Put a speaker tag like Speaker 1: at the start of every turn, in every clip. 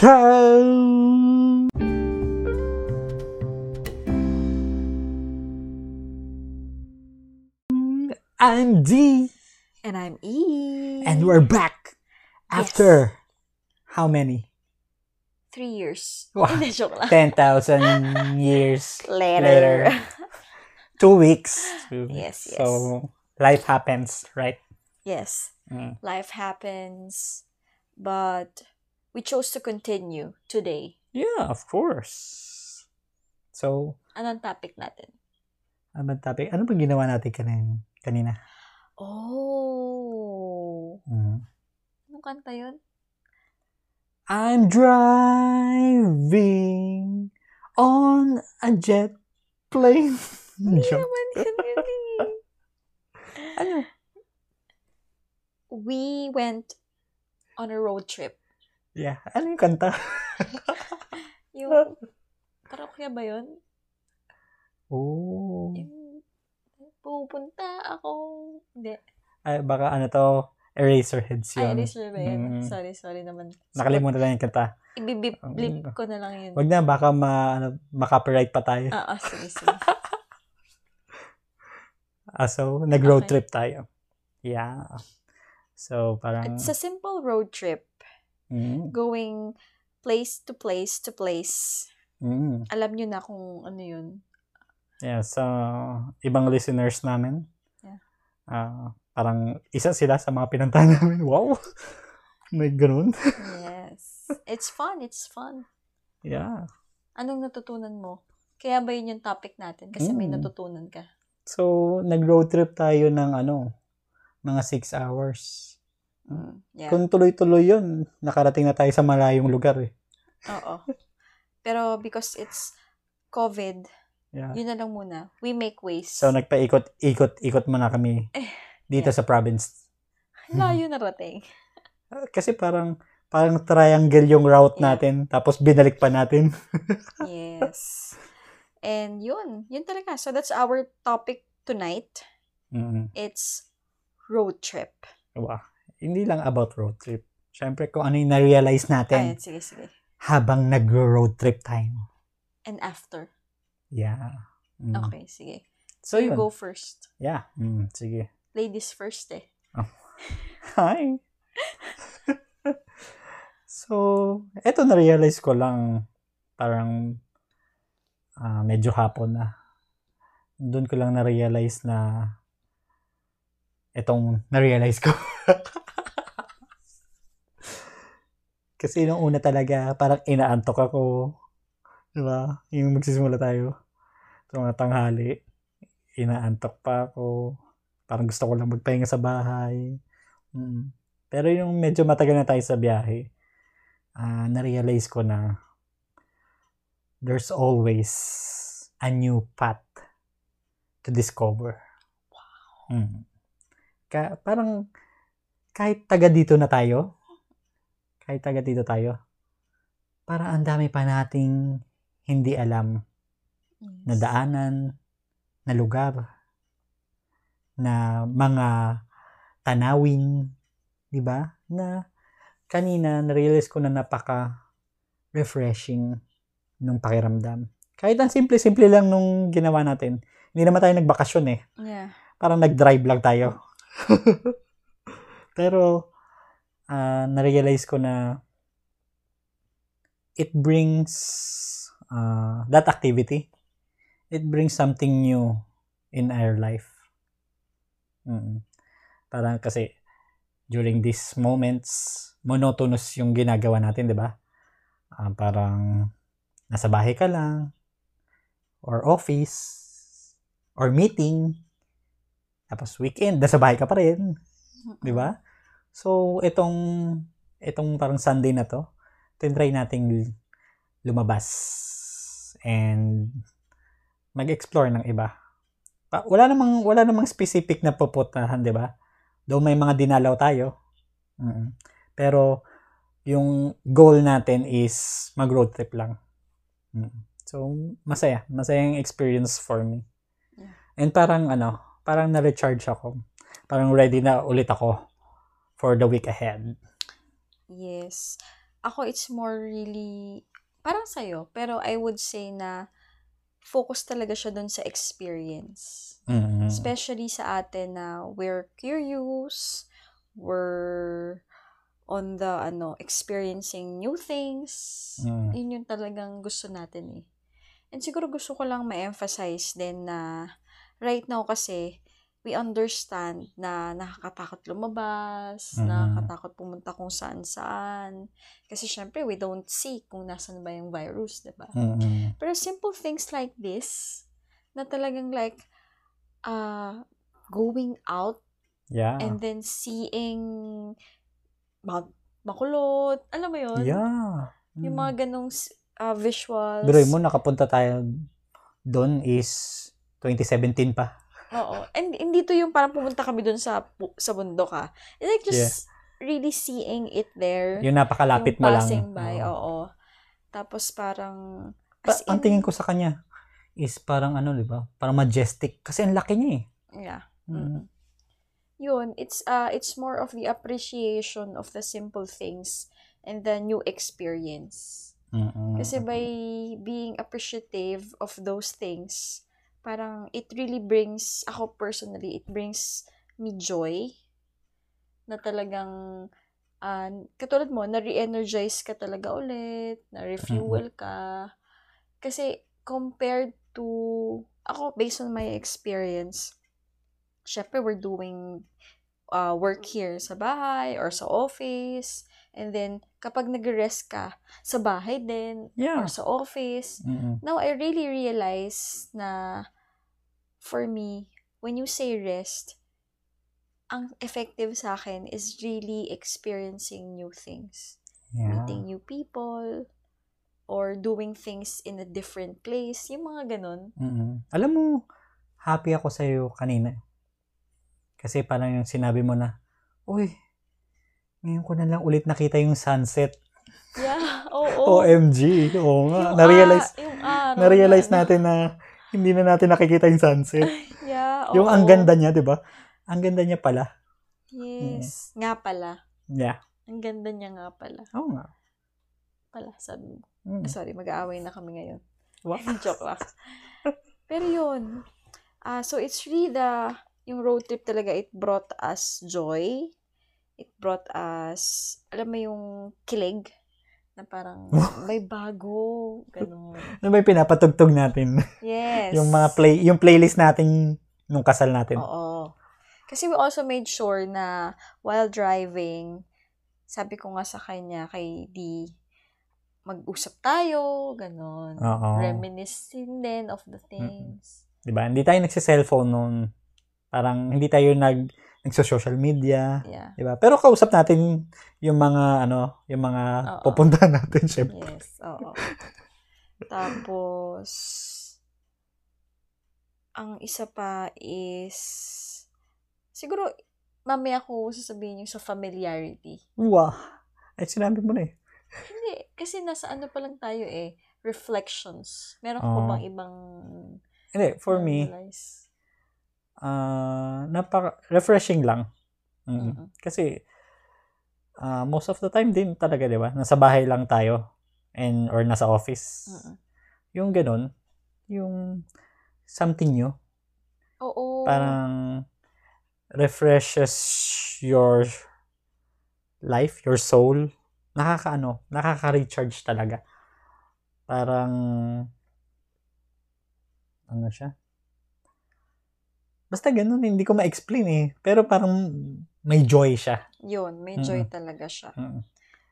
Speaker 1: Show! I'm D,
Speaker 2: And I'm E.
Speaker 1: and we're back after how many?
Speaker 2: Three years.
Speaker 1: Wow.
Speaker 2: Hindi, joke lang.
Speaker 1: 10,000 years
Speaker 2: Later.
Speaker 1: later. Two weeks.
Speaker 2: Yes, yes.
Speaker 1: So, life happens, right?
Speaker 2: yes.
Speaker 1: Mm.
Speaker 2: Life happens. But we chose to continue today.
Speaker 1: Yeah, of course. So,
Speaker 2: Anong topic natin?
Speaker 1: ano ba topic? Ano bang ginawa natin kanin, kanina?
Speaker 2: Oh.
Speaker 1: Mm.
Speaker 2: Anong kanta yun?
Speaker 1: I'm driving on a jet plane.
Speaker 2: Hindi naman yun.
Speaker 1: Ano?
Speaker 2: We went on a road trip.
Speaker 1: Yeah. Ano yung kanta?
Speaker 2: Yung, karaoke ba yun?
Speaker 1: Oh.
Speaker 2: Yung, pupunta ako. Hindi.
Speaker 1: Ay, baka ano to, Eraserheads
Speaker 2: Ay,
Speaker 1: yun.
Speaker 2: Eraser ba yun?
Speaker 1: Mm.
Speaker 2: Sorry, sorry naman.
Speaker 1: Nakalimutan lang yung kanta.
Speaker 2: Ibibip blip ko na lang yun.
Speaker 1: Wag na, baka ma, ano, ma-copyright pa tayo.
Speaker 2: Ah, ah, sige, sige.
Speaker 1: Ah, so, nag-road
Speaker 2: Okay.
Speaker 1: trip tayo. Yeah. So, parang,
Speaker 2: It's a simple road trip.
Speaker 1: Mm,
Speaker 2: Going place to place to place.
Speaker 1: mm.
Speaker 2: Alam nyo na kung ano yun.
Speaker 1: Yeah, so, ibang listeners namin.
Speaker 2: Yeah.
Speaker 1: ah, parang, isa sila sa mga pinuntahan namin. Wow! May ganun.
Speaker 2: Yes. It's fun, it's fun.
Speaker 1: Yeah.
Speaker 2: Anong natutunan mo? Kaya ba yun yung topic natin? Kasi may
Speaker 1: Mm.
Speaker 2: natutunan ka.
Speaker 1: So, nag-road trip tayo ng ano, mga six hours.
Speaker 2: Mm, yeah.
Speaker 1: Kung tuloy-tuloy yun, nakarating na tayo sa malayong lugar eh.
Speaker 2: Oo. Pero because it's COVID,
Speaker 1: Yeah.
Speaker 2: yun na lang muna. We make ways.
Speaker 1: So, nagpaikot-ikot-ikot muna kami
Speaker 2: Eh,
Speaker 1: dito
Speaker 2: yeah.
Speaker 1: sa province.
Speaker 2: Layo na rating.
Speaker 1: Ah, Kasi parang, parang triangle yung route
Speaker 2: Yeah.
Speaker 1: natin, tapos binalik pa natin.
Speaker 2: Yes. And yun, yun talaga. So that's our topic tonight.
Speaker 1: Mm.
Speaker 2: It's road trip.
Speaker 1: Wow. Hindi lang about road trip. Siyempre, kung ano yung na-realize natin
Speaker 2: Ayun, sige, sige.
Speaker 1: habang nag-road trip tayo.
Speaker 2: And after.
Speaker 1: Yeah. Mm.
Speaker 2: Okay, sige.
Speaker 1: So,
Speaker 2: you
Speaker 1: yun.
Speaker 2: go first.
Speaker 1: Yeah. Mm, sige.
Speaker 2: Ladies first eh.
Speaker 1: Hi! so, eto na-realize ko lang, parang ah, medyo hapon na. Doon ko lang na-realize na etong na-realize ko. Kasi nung una talaga, parang inaantok ako. Di ba? Yung magsisimula tayo. Sa mga tanghali. Inaantok pa ako. Parang gusto ko lang magpahinga sa bahay. Mm. Pero yung medyo matagal na tayo sa biyahe, ah na-realize ko na there's always a new path to discover. Wow. Mm. Ka, parang kahit taga dito na tayo, kahit taga dito tayo, parang ang dami pa nating hindi alam na daanan, na lugar, na mga tanawin, di ba? Na kanina na-realize ko na napaka refreshing nung pakiramdam. Kahit ang simple-simple lang nung ginawa natin. Hindi naman tayo nagbakasyon eh.
Speaker 2: Yeah.
Speaker 1: Parang nag-drive lang tayo. Pero, ah, na-realize ko na it brings ah, that activity. It brings something new in our life. Mm. Parang kasi during these moments, monotonous yung ginagawa natin, di ba? Ah, parang nasa bahay ka lang, or office, or meeting, tapos weekend, nasa bahay ka pa rin, di ba? So, itong, itong parang Sunday na to, tinry nating lumabas and mag-explore ng iba. Pa- Wala namang, wala namang specific na pupuntahan, di ba? Though may mga dinalaw tayo. Mm. Pero, yung goal natin is mag-road trip lang. Mm. So, masaya. Masayang experience for me. And parang, ano, parang na-recharge ako. Parang ready na ulit ako for the week ahead.
Speaker 2: Yes. ako it's more really, parang sa'yo, pero I would say na focus talaga siya dun sa experience.
Speaker 1: Mm.
Speaker 2: Especially sa atin na we're curious, we're on the, ano, experiencing new things.
Speaker 1: Mm.
Speaker 2: Yun yung talagang gusto natin eh. And siguro gusto ko lang ma-emphasize din na right now kasi we understand na nakakatakot lumabas,
Speaker 1: Mhm.
Speaker 2: nakakatakot pumunta kung saan-saan. Kasi syempre, we don't see kung nasan ba yung virus, di ba?
Speaker 1: Mm.
Speaker 2: Pero simple things like this, na talagang like, uh, going out
Speaker 1: Yeah.
Speaker 2: and then seeing Mount Bacolod, alam mo yun?
Speaker 1: yeah.
Speaker 2: Yung
Speaker 1: Mm.
Speaker 2: mga ganong uh, visuals.
Speaker 1: Biruin mo, nakapunta tayo doon is 2017 pa.
Speaker 2: Oo. And hindi to yung parang pumunta kami dun sa sa bundok ah. It's like just really seeing it there.
Speaker 1: Yung napakalapit
Speaker 2: yung
Speaker 1: mo lang.
Speaker 2: passing by,
Speaker 1: Oo.
Speaker 2: oo. Tapos parang
Speaker 1: Pa-
Speaker 2: as
Speaker 1: ang
Speaker 2: in-
Speaker 1: tingin ko sa kanya is parang ano, di ba? Parang majestic. Kasi ang laki niya eh.
Speaker 2: Yeah.
Speaker 1: Mm.
Speaker 2: Mm. Yun, it's uh it's more of the appreciation of the simple things and the new experience.
Speaker 1: Mm-mm.
Speaker 2: Kasi by being appreciative of those things, parang it really brings, ako personally, it brings me joy na talagang, uh, katulad mo, na-re-energize ka talaga ulit, na-refuel ka. Kasi compared to, ako, based on my experience, syempre we're doing uh, work here sa bahay or sa office. And then, kapag nag-rest ka, sa bahay din,
Speaker 1: Yeah.
Speaker 2: or sa office.
Speaker 1: Mm-mm.
Speaker 2: Now, I really realize na, for me, when you say rest, ang effective sa akin is really experiencing new things.
Speaker 1: Yeah.
Speaker 2: Meeting new people, or doing things in a different place. Yung mga ganun.
Speaker 1: Mm-mm. Alam mo, happy ako sa iyo kanina. Kasi parang yung sinabi mo na, Uy, ngayon ko na lang ulit nakita yung sunset.
Speaker 2: Yeah, oo.
Speaker 1: OMG. Oo nga.
Speaker 2: Yung,
Speaker 1: Na-realize,
Speaker 2: ah, yung araw
Speaker 1: na-realize
Speaker 2: na-
Speaker 1: natin na hindi na natin nakikita yung sunset.
Speaker 2: Yeah,
Speaker 1: yung
Speaker 2: oo.
Speaker 1: ang ganda niya, di ba? Ang ganda niya pala.
Speaker 2: Yes. Nga pala.
Speaker 1: Yeah.
Speaker 2: Ang ganda niya nga pala.
Speaker 1: Oo nga.
Speaker 2: Pala, sabi mo.
Speaker 1: Mm.
Speaker 2: Sorry, mag-aaway na kami ngayon.
Speaker 1: Wow.
Speaker 2: Joke lang. Pero yun. Ah, so it's really the, yung road trip talaga, it brought us joy. It brought us, alam mo yung kilig na parang may bago, ganun.
Speaker 1: Ano ba yung pinapatugtog natin?
Speaker 2: Yes.
Speaker 1: yung mga play, yung playlist natin nung kasal natin.
Speaker 2: Oo. Kasi we also made sure na while driving, sabi ko nga sa kanya, kay D, mag-usap tayo, ganun.
Speaker 1: Oo.
Speaker 2: Reminiscing din of the things.
Speaker 1: 'Di ba? Hindi tayo nagsi-cellphone noon. Parang hindi tayo nag nagso-social media,
Speaker 2: Yeah.
Speaker 1: 'di ba? Pero kausap natin yung mga ano, yung mga
Speaker 2: Oo.
Speaker 1: pupuntahan natin, syempre.
Speaker 2: Yes, oo. Tapos, ang isa pa is, siguro, mamaya ko sasabihin yung sa familiarity.
Speaker 1: Wow. Ay, sinabi mo na eh.
Speaker 2: Hindi, kasi nasa ano pa lang tayo eh, reflections. Meron ko
Speaker 1: Oo.
Speaker 2: bang ibang
Speaker 1: Hindi, for me,
Speaker 2: realize?
Speaker 1: Ah napaka refreshing lang. Mm.
Speaker 2: Mm-mm.
Speaker 1: Kasi ah, most of the time din talaga, 'di ba? Nasa bahay lang tayo and or nasa office.
Speaker 2: Mm-mm.
Speaker 1: Yung ganun, yung something new,
Speaker 2: Oo.
Speaker 1: parang refreshes your life, your soul. Nakakaano, nakaka-recharge talaga. Parang ano siya? Basta ganun, hindi ko ma-explain eh. Pero parang may joy siya.
Speaker 2: Yun, may joy talaga siya.
Speaker 1: Mm.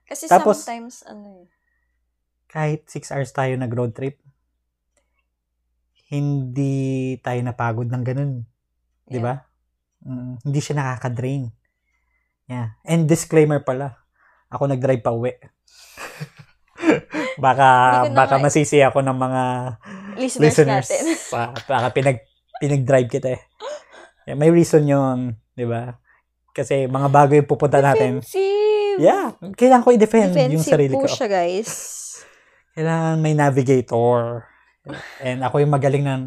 Speaker 2: Kasi
Speaker 1: Tapos-
Speaker 2: sometimes, ano eh,
Speaker 1: Kahit 6 hours tayo nag-road trip, hindi tayo napagod ng ganun. Di ba? Mm, hindi siya nakaka-drain. Yeah. And disclaimer pala, ako nag-drive pa uwi. baka baka
Speaker 2: nga-
Speaker 1: masisi ako ng mga
Speaker 2: listeners,
Speaker 1: listeners.
Speaker 2: natin.
Speaker 1: Baka pinag pinag-drive kita eh. Yeah, may reason 'yon, 'di ba? Kasi mga bago yung pupunta natin.
Speaker 2: Defensive!
Speaker 1: Yeah, kailangan ko i-defend yung
Speaker 2: Defensive
Speaker 1: sarili
Speaker 2: po
Speaker 1: ko.
Speaker 2: siya, guys.
Speaker 1: Kailangan may navigator. And ako yung magaling ng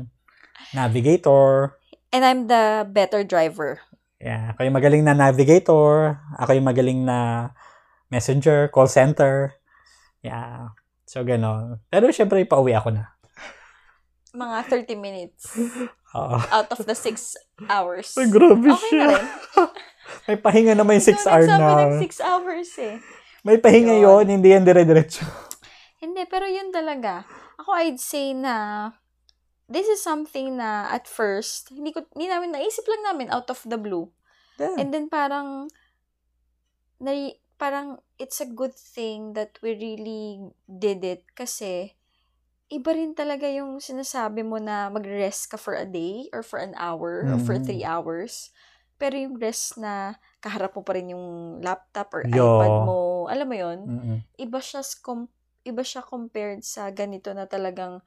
Speaker 1: navigator.
Speaker 2: And I'm the better driver.
Speaker 1: Yeah, ako yung magaling na navigator. Ako yung magaling na messenger, call center. Yeah. So, gano'n. Pero syempre, pauwi ako na.
Speaker 2: Mga 30 minutes
Speaker 1: Oo.
Speaker 2: out of the 6 hours.
Speaker 1: Ay, grabe
Speaker 2: Okay
Speaker 1: siya. May pahinga na may 6
Speaker 2: Ikaw
Speaker 1: hour
Speaker 2: nagsabi
Speaker 1: na.
Speaker 2: ng 6 hours eh.
Speaker 1: May pahinga
Speaker 2: Yun.
Speaker 1: yon hindi yan dire-diretso.
Speaker 2: Hindi, pero yun talaga. Ako, I'd say na this is something na at first, hindi ko, hindi namin, naisip lang namin out of the blue.
Speaker 1: Yeah.
Speaker 2: And then parang, na, parang it's a good thing that we really did it kasi iba rin talaga yung sinasabi mo na mag-rest ka for a day or for an hour or for
Speaker 1: Mm.
Speaker 2: three hours. Pero yung rest na kaharap mo pa rin yung laptop or
Speaker 1: Yo.
Speaker 2: iPad mo, alam mo yon
Speaker 1: Mm-mm.
Speaker 2: iba siya com- iba siya compared sa ganito na talagang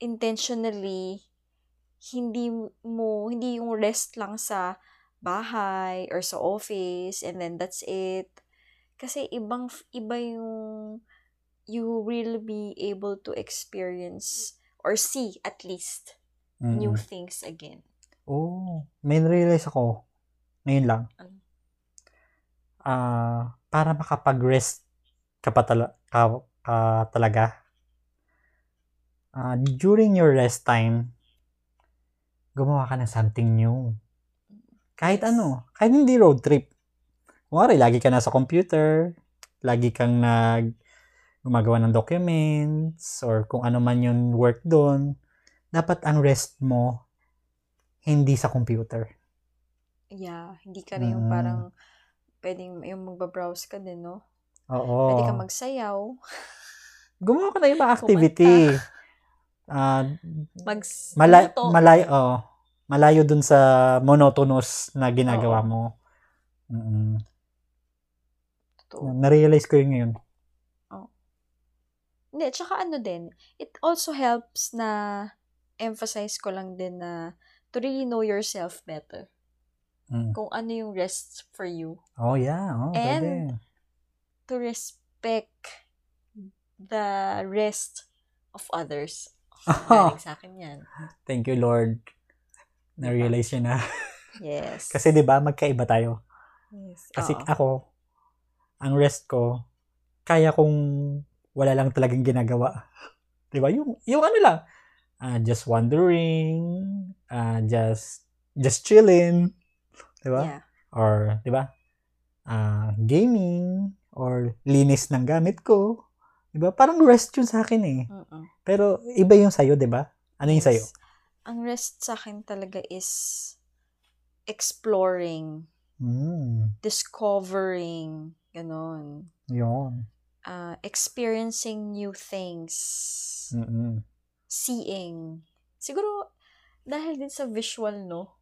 Speaker 2: intentionally hindi mo hindi yung rest lang sa bahay or sa office and then that's it kasi ibang iba yung you will be able to experience or see at least new
Speaker 1: Mm-mm.
Speaker 2: things again
Speaker 1: Oh, may realize ako. Ngayon lang.
Speaker 2: Ano?
Speaker 1: Ah, para makapag-rest ka pa tala- ka, ka talaga. Ah, during your rest time, gumawa ka ng something new. Kahit ano, kahit hindi road trip. Kumari, lagi ka nasa computer, lagi kang nag gumagawa ng documents, or kung ano man yung work doon, dapat ang rest mo, hindi sa computer.
Speaker 2: yeah hindi ka rin yung
Speaker 1: Mm.
Speaker 2: parang pwedeng yung magbabrowse ka din no
Speaker 1: Oo.
Speaker 2: pwede ka magsayaw
Speaker 1: gumawa ka na ibang activity. Ah,
Speaker 2: mag
Speaker 1: mala-
Speaker 2: luto.
Speaker 1: malayo, oh, malayo dun sa monotonous na ginagawa
Speaker 2: Oo.
Speaker 1: mo.
Speaker 2: Totoo.
Speaker 1: Na-realize ko yun ngayon.
Speaker 2: Hindi, tsaka ano din, it also helps na emphasize ko lang din na to really know yourself better.
Speaker 1: Mm.
Speaker 2: Kung ano yung rest for you.
Speaker 1: Oh, yeah. Oh,
Speaker 2: And-
Speaker 1: pwede.
Speaker 2: To respect the rest of others. Galing sa akin yan.
Speaker 1: Thank you, Lord. Na-realize yun na.
Speaker 2: Yes.
Speaker 1: Kasi 'di ba magkaiba tayo.
Speaker 2: yes.
Speaker 1: Kasi
Speaker 2: Oo.
Speaker 1: ako, ang rest ko, kaya kong wala lang talagang ginagawa. 'Di ba? Yung, yung ano lang, ah, just wandering, ah, just, just chilling. 'Di ba?
Speaker 2: Yeah.
Speaker 1: Or, 'di ba? Ah, gaming, or linis ng gamit ko. 'Di ba? Parang rest yun sa akin eh.
Speaker 2: Mm-mm.
Speaker 1: Pero iba yung sa'yo, 'di ba? Ano yung sa'yo?
Speaker 2: Yes. Ang rest sa akin talaga is exploring,
Speaker 1: Mm,
Speaker 2: discovering, ganon.
Speaker 1: yun.
Speaker 2: Uh, experiencing new things,
Speaker 1: Mm-mm.
Speaker 2: seeing. Siguro, dahil din sa visual, no?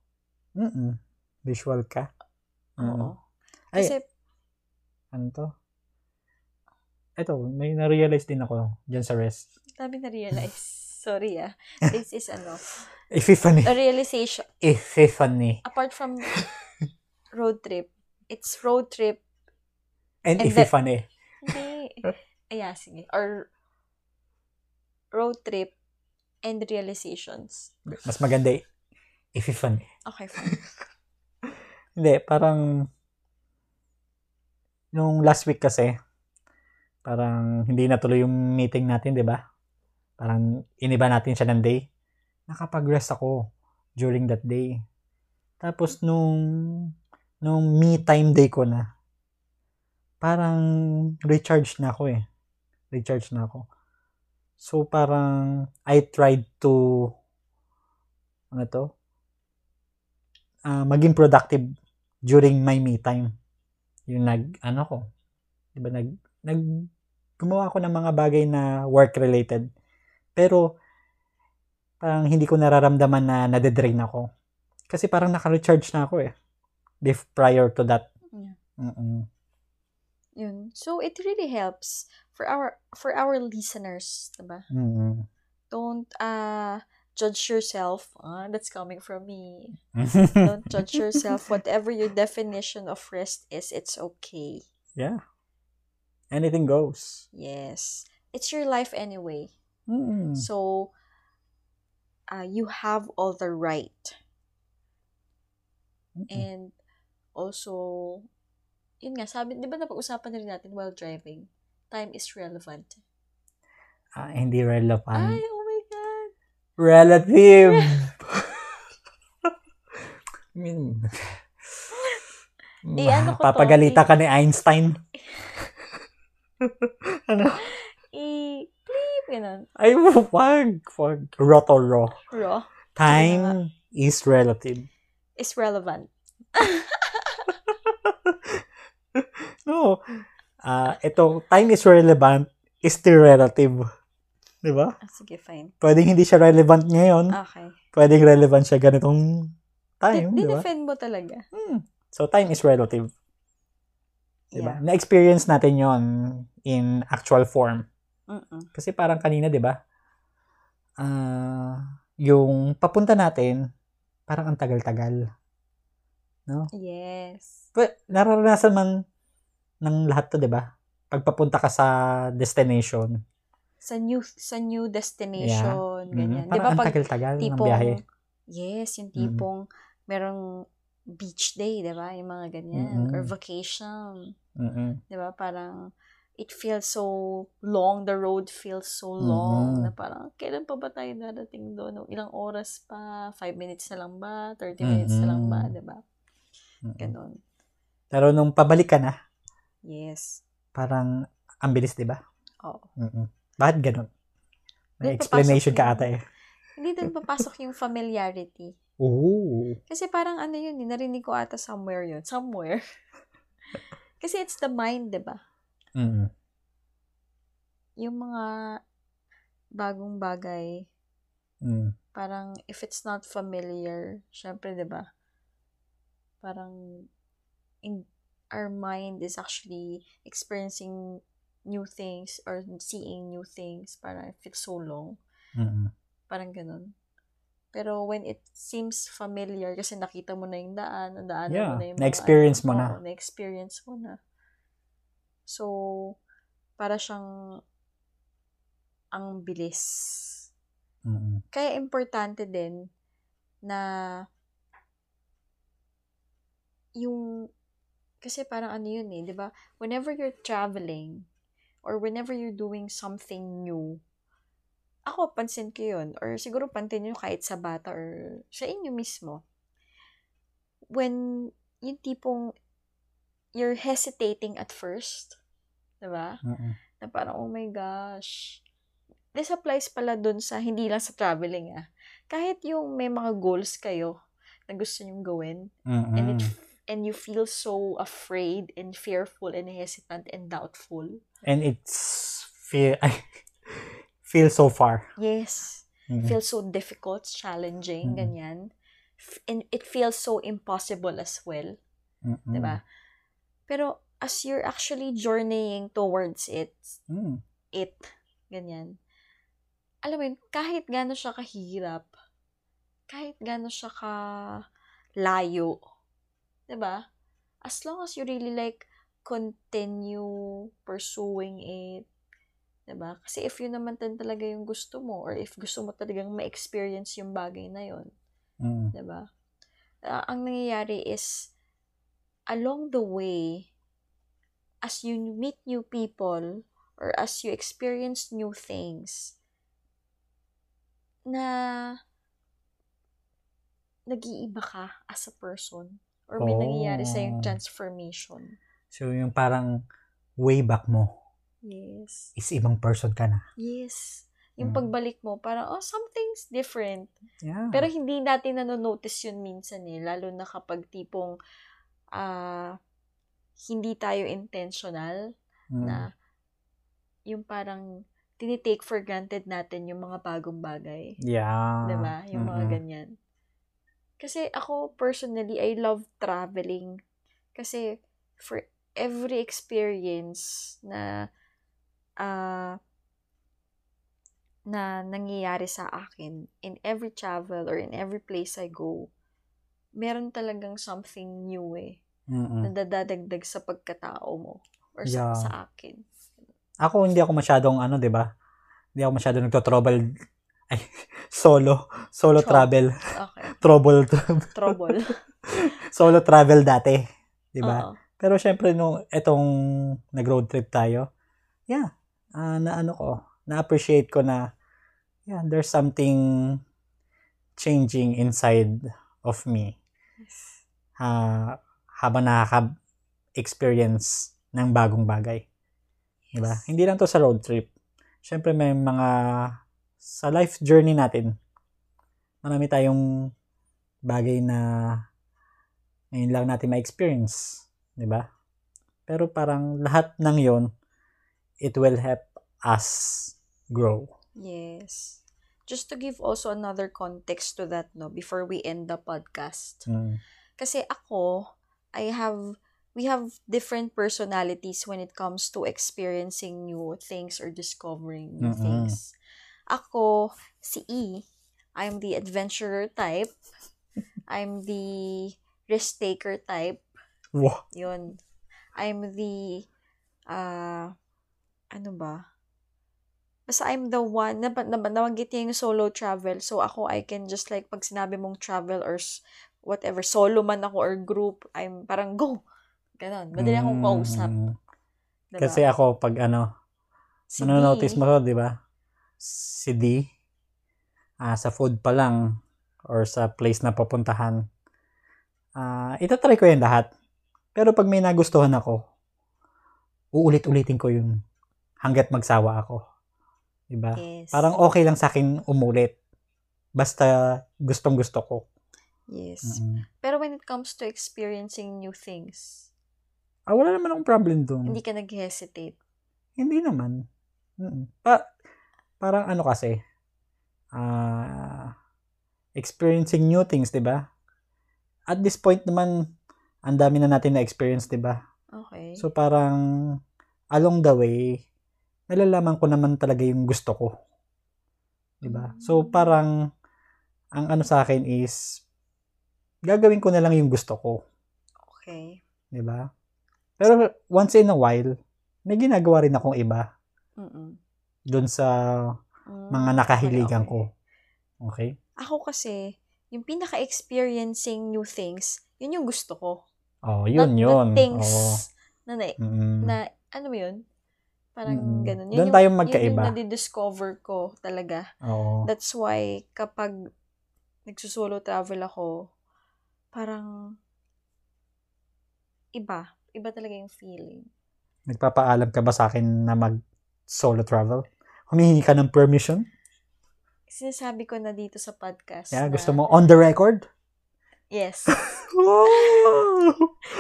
Speaker 1: Mm-mm. Visual ka? Mm.
Speaker 2: Oo.
Speaker 1: Ay,
Speaker 2: Kasi,
Speaker 1: ano to? Ito, may na-realize din ako dyan sa rest.
Speaker 2: sabi na realize. Sorry ah. This is ano,
Speaker 1: Epiphany.
Speaker 2: a realization.
Speaker 1: Epiphany.
Speaker 2: Apart from road trip, it's road trip.
Speaker 1: And,
Speaker 2: And the-
Speaker 1: Epiphany.
Speaker 2: Hindi. Ayan, sige. Or road trip and realizations.
Speaker 1: Mas maganda eh. Epiphany.
Speaker 2: Okay, fine.
Speaker 1: Hindi, parang nung last week kasi, parang hindi natuloy yung meeting natin, di ba? Parang iniba natin siya ng day. Nakapag-rest ako during that day. Tapos nung nung me time day ko na, parang recharge na ako eh. Recharge na ako. So parang I tried to ano to? Ah, maging productive during my me time. Yung nag ano ko. 'Di ba nag nag gumawa ako ng mga bagay na work related. Pero parang hindi ko nararamdaman na nade-drain ako. Kasi parang naka-recharge na ako eh. Bef prior to that.
Speaker 2: Yeah.
Speaker 1: Mm-mm.
Speaker 2: Yun. So, it really helps for our for our listeners, diba?
Speaker 1: Mm-mm.
Speaker 2: Don't uh, judge yourself. Ah, that's coming from me. Don't judge yourself. Whatever your definition of rest is, it's okay.
Speaker 1: yeah. Anything goes.
Speaker 2: Yes. It's your life anyway.
Speaker 1: Mm.
Speaker 2: So, uh, you have all the right.
Speaker 1: Mm-mm.
Speaker 2: And also, yun nga, sabi, di ba napag-usapan na rin natin while driving? time is relevant?
Speaker 1: Ah, hindi relevant.
Speaker 2: Ay, oh my God.
Speaker 1: Relative. I mean,
Speaker 2: Eh, ano ko to?
Speaker 1: papagalita ka ni Einstein. ano?
Speaker 2: I-bleep, ganun.
Speaker 1: Ay, wag. Wag. Rot or raw.
Speaker 2: Raw
Speaker 1: Time is relative.
Speaker 2: is relevant.
Speaker 1: No. Ah, ito, time is relevant is still relative. Di ba?
Speaker 2: Ah, sige, fine.
Speaker 1: Pwedeng hindi siya relevant ngayon.
Speaker 2: Okay.
Speaker 1: Pwedeng relevant siya ganitong time, di ba?
Speaker 2: Dinefend mo talaga.
Speaker 1: Hmm. So, time is relative. Di ba?
Speaker 2: Yeah.
Speaker 1: Na-experience natin yon in actual form.
Speaker 2: Mm-mm.
Speaker 1: Kasi parang kanina, di ba? Ah, yung papunta natin, parang ang tagal-tagal.
Speaker 2: Yes.
Speaker 1: But, nararanasan man ng lahat to, di ba? Pagpapunta ka sa destination.
Speaker 2: Sa new sa new destination,
Speaker 1: Mm,
Speaker 2: ganyan. Di
Speaker 1: parang
Speaker 2: ba pag
Speaker 1: tagal-tagal ng
Speaker 2: tipong,
Speaker 1: biyahe.
Speaker 2: yes, yung
Speaker 1: Mm.
Speaker 2: tipong merong beach day, di ba? Yung mga ganyan.
Speaker 1: Mm-mm.
Speaker 2: Or vacation.
Speaker 1: Mm-mm.
Speaker 2: Di ba? Parang it feels so long, the road feels so long,
Speaker 1: Mhm.
Speaker 2: na parang, kailan pa ba tayo darating doon? Ilang oras pa? Five minutes na lang ba? 30 minutes na lang ba?
Speaker 1: Mhm.
Speaker 2: Ganon.
Speaker 1: Pero nung pabalik ka na,
Speaker 2: Yes.
Speaker 1: parang ang bilis, di ba?
Speaker 2: Oo.
Speaker 1: Mm-mm. Bakit ganun? May
Speaker 2: Doon
Speaker 1: explanation ka ata eh.
Speaker 2: Hindi doon papasok yung familiarity.
Speaker 1: Oo.
Speaker 2: Kasi parang ano yun, eh, narinig ko ata somewhere yun. Somewhere. Kasi it's the mind, di ba?
Speaker 1: Mm-mm.
Speaker 2: Yung mga bagong bagay,
Speaker 1: Mm.
Speaker 2: parang if it's not familiar, syempre, di ba? Parang in our mind is actually experiencing new things or seeing new things parang if it's so long.
Speaker 1: Mm-mm.
Speaker 2: Parang ganun. Pero when it seems familiar, kasi nakita mo na yung daan, ang daan
Speaker 1: Yeah,
Speaker 2: mo na yung
Speaker 1: na-experience mo
Speaker 2: ano,
Speaker 1: na.
Speaker 2: oo, na-experience mo na. So, para siyang ang bilis.
Speaker 1: Mm-mm.
Speaker 2: Kaya importante din na yung kasi parang ano yun eh, 'di ba? Whenever you're traveling or whenever you're doing something new, ako pansin ko yun or siguro pansin nyo kahit sa bata or sa inyo mismo. When yung tipong you're hesitating at first, 'di ba?
Speaker 1: Mm-mm.
Speaker 2: na parang, oh my gosh. This applies pala dun sa, hindi lang sa traveling ah. Kahit yung may mga goals kayo na gusto nyong gawin, and, it. And you feel so afraid and fearful and hesitant and doubtful.
Speaker 1: And it's feel I feel so far.
Speaker 2: Yes.
Speaker 1: Mm-mm.
Speaker 2: Feels so difficult, challenging,
Speaker 1: Mm-mm.
Speaker 2: ganyan. And it feels so impossible as well.
Speaker 1: Mm-mm.
Speaker 2: Diba? Pero as you're actually journeying towards it,
Speaker 1: Mm.
Speaker 2: it, ganyan. Alam mo yun, kahit gano'n siya kahirap, kahit gano'n siya ka layo, 'di ba? As long as you really like continue pursuing it, 'di ba? Kasi if yun naman din talaga yung gusto mo or if gusto mo talagang ma-experience yung bagay na yun,
Speaker 1: Mm.
Speaker 2: 'di ba? Ah, ang nangyayari is along the way as you meet new people or as you experience new things na nag-iiba ka as a person or may
Speaker 1: Oh.
Speaker 2: nangyayari sa yung transformation.
Speaker 1: So yung parang way back mo
Speaker 2: Yes.
Speaker 1: is ibang person ka na.
Speaker 2: Yes. Yung
Speaker 1: Mm.
Speaker 2: pagbalik mo, parang, oh, something's different.
Speaker 1: Yeah.
Speaker 2: Pero hindi natin nanonotice yun minsan eh. Lalo na kapag tipong ah hindi tayo intentional
Speaker 1: Mm.
Speaker 2: na yung parang tinitake for granted natin yung mga bagong bagay.
Speaker 1: yeah.
Speaker 2: 'Di ba? Yung mga
Speaker 1: Mm-mm.
Speaker 2: ganyan. Kasi ako personally, I love traveling. Kasi for every experience na ah na nangyayari sa akin in every travel or in every place I go, meron talagang something new eh
Speaker 1: Mm-mm.
Speaker 2: na dadadagdag sa pagkatao mo or sa,
Speaker 1: Yeah.
Speaker 2: sa akin.
Speaker 1: Ako hindi ako masyadong ano, 'di ba? Hindi ako masyadong nagto-trouble ay solo, solo
Speaker 2: Tro-
Speaker 1: travel,
Speaker 2: Okay.
Speaker 1: trouble
Speaker 2: Trouble.
Speaker 1: solo travel dati, 'di ba? Pero syempre nung etong nag-road trip tayo, yeah, ah, na ano ko, na-appreciate ko na, yeah, there's something changing inside of me ah, habang nakaka-experience ng bagong bagay. Diba?
Speaker 2: Yes.
Speaker 1: Hindi lang to sa road trip. Siyempre may mga sa life journey natin. Marami tayong bagay na ngayon lang natin ma-experience. Diba? Pero parang lahat ng yon it will help us grow.
Speaker 2: Yes. Just to give also another context to that, no, before we end the podcast.
Speaker 1: Mm.
Speaker 2: Kasi ako, I have, we have different personalities when it comes to experiencing new things or discovering new
Speaker 1: Mm-mm.
Speaker 2: things. Ako, si E, I'm the adventurer type. I'm the risk taker type.
Speaker 1: Wow.
Speaker 2: Yun. I'm the, uh, ano ba? Basta I'm the one, na, na, nabanggit niya yung solo travel. So, ako, I can just like, pag sinabi mong travel or whatever, solo man ako or group, I'm parang go. Ganon. Madali akong kausap.
Speaker 1: Mm.
Speaker 2: Diba?
Speaker 1: Kasi ako, pag ano,
Speaker 2: Si
Speaker 1: Manonotice
Speaker 2: D,
Speaker 1: mo to, di ba? Si D, ah, sa food pa lang, or sa place na papuntahan, ah, itatry ko yan lahat. Pero pag may nagustuhan ako, uulit-ulitin ko yun hanggat magsawa ako. Di ba?
Speaker 2: Yes.
Speaker 1: Parang okay lang sa akin umulit. Basta gustong gusto ko.
Speaker 2: Yes.
Speaker 1: Mm.
Speaker 2: Pero when it comes to experiencing new things,
Speaker 1: Ah, wala naman akong problem doon.
Speaker 2: hindi ka nag-hesitate.
Speaker 1: Hindi naman. Mm. Pa parang ano kasi, ah experiencing new things, 'di ba? At this point naman, ang dami na natin na experience, 'di ba?
Speaker 2: Okay.
Speaker 1: So parang along the way, nalalaman ko naman talaga yung gusto ko. 'Di ba? So
Speaker 2: Mm.
Speaker 1: parang ang ano sa akin is gagawin ko na lang yung gusto ko,
Speaker 2: okay.
Speaker 1: 'di ba? Pero once in a while, may ginagawa rin akong iba
Speaker 2: Mm-mm.
Speaker 1: Doon sa
Speaker 2: Mm,
Speaker 1: mga nakahiligan
Speaker 2: okay, okay.
Speaker 1: ko. Okay?
Speaker 2: Ako kasi, yung pinaka-experiencing new things, yun yung gusto ko.
Speaker 1: Oh, yun,
Speaker 2: Not
Speaker 1: yun.
Speaker 2: The things
Speaker 1: Oo.
Speaker 2: na, na,
Speaker 1: Mm.
Speaker 2: na, ano mo yun? Parang
Speaker 1: Mm.
Speaker 2: ganun.
Speaker 1: Doon
Speaker 2: yung,
Speaker 1: tayo
Speaker 2: Yun
Speaker 1: magkaiba.
Speaker 2: yung nadidiscover ko talaga.
Speaker 1: Oo.
Speaker 2: That's why, kapag nagsusolo travel ako, parang iba. Iba talaga yung feeling.
Speaker 1: Nagpapaalam ka ba sa akin na mag solo travel? Humihingi ka ng permission?
Speaker 2: Sinasabi ko na dito sa podcast.
Speaker 1: Yeah,
Speaker 2: na,
Speaker 1: gusto mo on the record?
Speaker 2: Yes.
Speaker 1: Oh!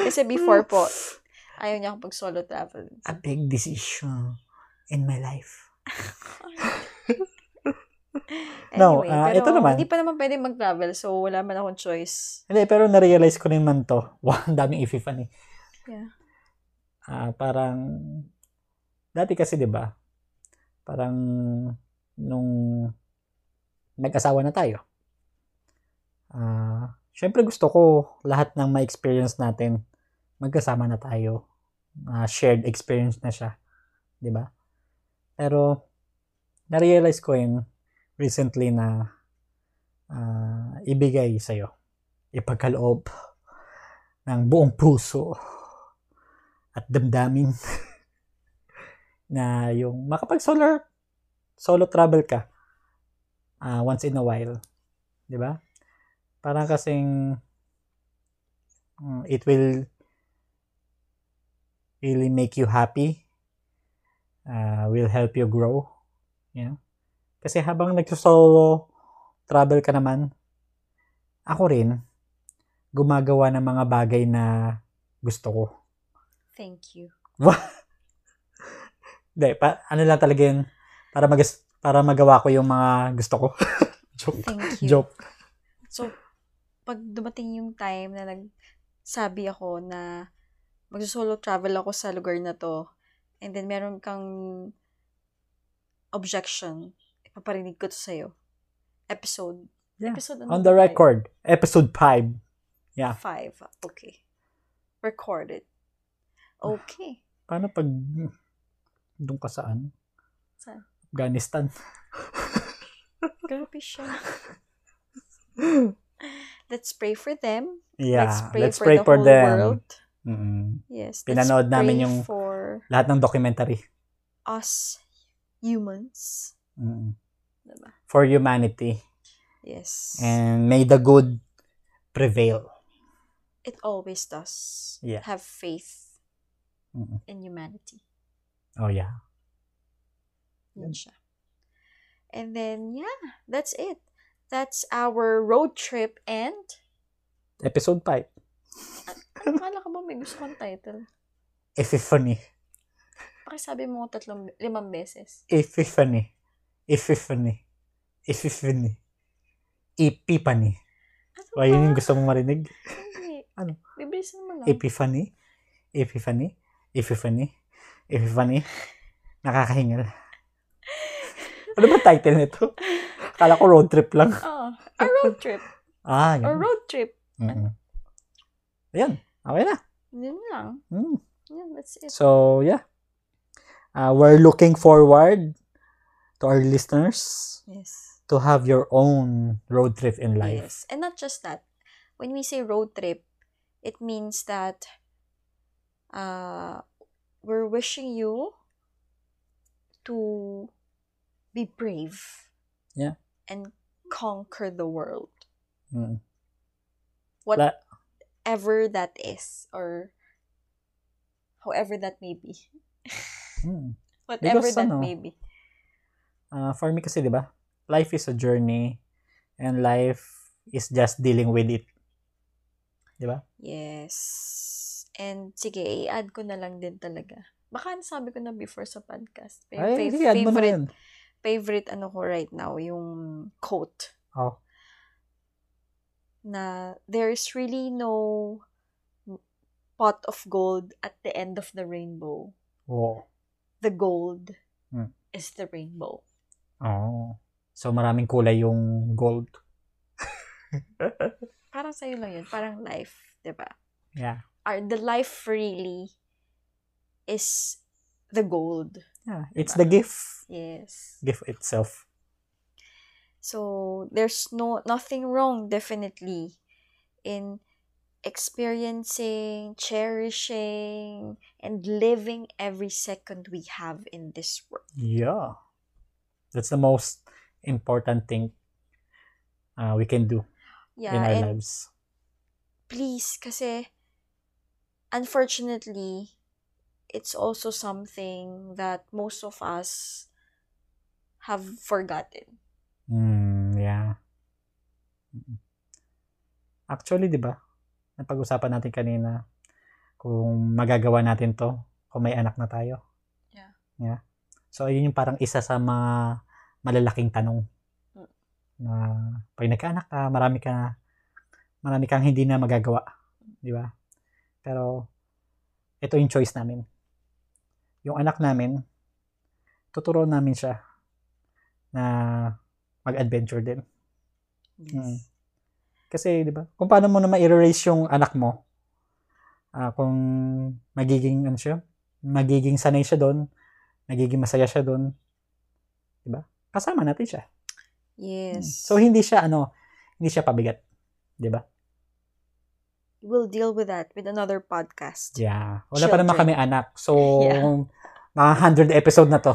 Speaker 2: Kasi before po, ayaw niya akong pag-solo travel.
Speaker 1: A big decision in my life. No,
Speaker 2: Anyway,
Speaker 1: ah,
Speaker 2: pero
Speaker 1: ito naman.
Speaker 2: hindi pa naman pwede mag-travel, so wala man akong choice.
Speaker 1: Hindi, pero na-realize ko naman to. Wow, ang daming ififan eh.
Speaker 2: Yeah.
Speaker 1: Ah, parang, dati kasi 'di ba parang nung nag-asawa na tayo, ah, syempre gusto ko lahat ng ma-experience natin, magkasama na tayo. Ah, shared experience na siya. 'di ba Pero, na-realize ko yun recently na ah, ibigay sa'yo, ipagkaloob ng buong puso at damdamin na yung makapag solo solo travel ka ah, once in a while, 'di ba? Parang kasing mm, it will really make you happy. ah, will help you grow. Yeah. Kasi habang nagso-solo travel ka naman, ako rin gumagawa ng mga bagay na gusto ko.
Speaker 2: Thank you.
Speaker 1: Hindi, pa, ano lang talaga yun, para, mag para magawa ko yung mga gusto ko. Joke.
Speaker 2: Thank you.
Speaker 1: Joke.
Speaker 2: So, pag dumating yung time na nagsabi ako na magso-solo travel ako sa lugar na to, and then meron kang objection, ipaparinig ko to sa'yo. Episode.
Speaker 1: Yeah.
Speaker 2: Episode ano
Speaker 1: On the
Speaker 2: tayo?
Speaker 1: record, episode 5. Yeah.
Speaker 2: Five. Okay. Recorded. Okay.
Speaker 1: Paano pag doon ka saan?
Speaker 2: Saan?
Speaker 1: Afghanistan.
Speaker 2: Grabe siya. Let's pray for them.
Speaker 1: Yeah.
Speaker 2: let's pray
Speaker 1: let's
Speaker 2: for
Speaker 1: pray
Speaker 2: the
Speaker 1: for
Speaker 2: whole
Speaker 1: them.
Speaker 2: world.
Speaker 1: Mm.
Speaker 2: Yes.
Speaker 1: Pinanood
Speaker 2: let's
Speaker 1: namin yung-
Speaker 2: for
Speaker 1: Lahat ng documentary.
Speaker 2: us humans.
Speaker 1: Mm.
Speaker 2: Diba?
Speaker 1: For humanity.
Speaker 2: Yes.
Speaker 1: And may the good prevail.
Speaker 2: it always does.
Speaker 1: Yeah.
Speaker 2: Have faith
Speaker 1: Mm.
Speaker 2: in humanity.
Speaker 1: Oh, yeah.
Speaker 2: Yun siya. And then, yeah, that's it. That's our road trip and...
Speaker 1: Episode 5.
Speaker 2: Ano kala ka ba may gusto kong title?
Speaker 1: Epiphany.
Speaker 2: Pakisabi mo tatlong, limang beses.
Speaker 1: Epiphany. Epiphany. Epiphany. Epiphany.
Speaker 2: Ano
Speaker 1: O, yun yung
Speaker 2: ba?
Speaker 1: gusto mong marinig?
Speaker 2: Hindi.
Speaker 1: Ano?
Speaker 2: Bibilisan mo lang.
Speaker 1: Epiphany. Epiphany. Epiphany. Epiphany. Nakakahingal. Ano ba title nito? Kala ko road trip lang.
Speaker 2: Oo. A road trip.
Speaker 1: Ah,
Speaker 2: A
Speaker 1: yun.
Speaker 2: road trip.
Speaker 1: Mm-mm. Ayan. Okay na.
Speaker 2: Yun lang.
Speaker 1: Mm.
Speaker 2: Yeah, that's it.
Speaker 1: So, yeah. Uh, we're looking forward to our listeners
Speaker 2: Yes.
Speaker 1: to have your own road trip in life.
Speaker 2: Yes. And not just that. When we say road trip, it means that uh, we're wishing you to be brave.
Speaker 1: Yeah.
Speaker 2: And conquer the world.
Speaker 1: Mm.
Speaker 2: Whatever that is. Or however that may be.
Speaker 1: Mm.
Speaker 2: Whatever
Speaker 1: Because,
Speaker 2: that
Speaker 1: ano,
Speaker 2: may be.
Speaker 1: Uh, for me kasi, di ba? Life is a journey and life is just dealing with it. Di ba?
Speaker 2: Yes. And sige, i-add ko na lang din talaga. Baka nasabi ko na before sa podcast.
Speaker 1: Ay,
Speaker 2: fa-
Speaker 1: sige, add mo na
Speaker 2: favorite,
Speaker 1: yan.
Speaker 2: favorite ano ko right now, yung quote.
Speaker 1: Oh.
Speaker 2: Na there is really no pot of gold at the end of the rainbow.
Speaker 1: Oh.
Speaker 2: The gold
Speaker 1: Hmm.
Speaker 2: is the rainbow.
Speaker 1: Oh. So, maraming kulay yung gold.
Speaker 2: Parang sa'yo lang yun. Parang life, 'di ba?
Speaker 1: Yeah.
Speaker 2: Our, the life really is the gold.
Speaker 1: Yeah. It's the gift.
Speaker 2: Yes.
Speaker 1: Gift itself.
Speaker 2: So there's no nothing wrong definitely in experiencing, cherishing, and living every second we have in this world.
Speaker 1: Yeah. That's the most important thing uh, we can do
Speaker 2: Yeah,
Speaker 1: in our
Speaker 2: and
Speaker 1: lives.
Speaker 2: please, kasi unfortunately, it's also something that most of us have forgotten.
Speaker 1: Mm, yeah. Actually, 'di ba? Napag-usapan natin kanina kung magagawa natin 'to kung may anak na tayo.
Speaker 2: Yeah.
Speaker 1: Yeah. So, ayun yung parang isa sa mga malalaking tanong.
Speaker 2: Mm.
Speaker 1: Na pag nagkaanak ka, marami ka marami kang hindi na magagawa, 'di ba? Pero ito yung choice namin. Yung anak namin, tuturuan namin siya na mag-adventure din.
Speaker 2: Yes.
Speaker 1: Mm. Kasi, di ba, kung paano mo na ma-erase yung anak mo, ah, kung magiging, ano siya, magiging sanay siya doon, nagiging masaya siya doon, di ba? Kasama natin siya.
Speaker 2: Yes.
Speaker 1: So, hindi siya, ano, hindi siya pabigat. Di ba?
Speaker 2: We'll deal with that with another podcast.
Speaker 1: Yeah. Wala pa naman kami
Speaker 2: Children.
Speaker 1: anak. So,
Speaker 2: Yeah.
Speaker 1: mga 100 episode na to.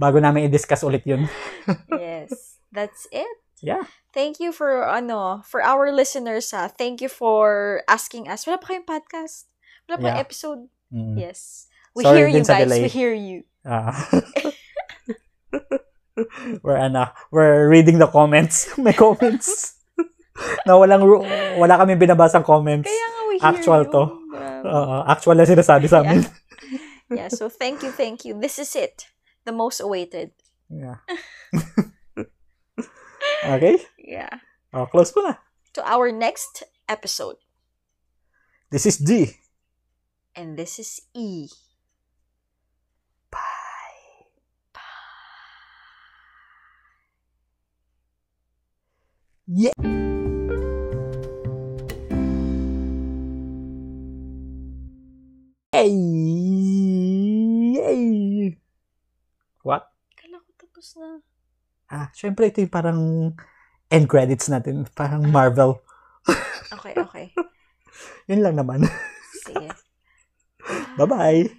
Speaker 1: Bago namin i-discuss ulit yun.
Speaker 2: yes. That's it.
Speaker 1: Yeah.
Speaker 2: Thank you for ano, for our listeners ha. Thank you for asking us. Wala pa kayong podcast? Wala pa
Speaker 1: Yeah.
Speaker 2: episode?
Speaker 1: Mm.
Speaker 2: Yes. We
Speaker 1: Sorry
Speaker 2: hear you guys.
Speaker 1: delay.
Speaker 2: We hear you.
Speaker 1: Ah. we're ano, we're reading the comments. May comments. na walang ru- wala kami binabasang comments.
Speaker 2: Kaya nga we hear
Speaker 1: Actual
Speaker 2: you.
Speaker 1: to. Oo, actual na sinasabi sa amin.
Speaker 2: yeah, so thank you, thank you. This is it. The most awaited.
Speaker 1: Yeah. okay.
Speaker 2: Yeah.
Speaker 1: Oh, close ko na.
Speaker 2: To our next episode.
Speaker 1: This is G.
Speaker 2: And this is E.
Speaker 1: Yeah. Hey. Hey. What?
Speaker 2: Kala ko tapos na.
Speaker 1: Ah, syempre ito yung parang end credits natin. Parang Marvel.
Speaker 2: Okay, okay.
Speaker 1: Yun lang naman.
Speaker 2: Sige.
Speaker 1: Bye-bye.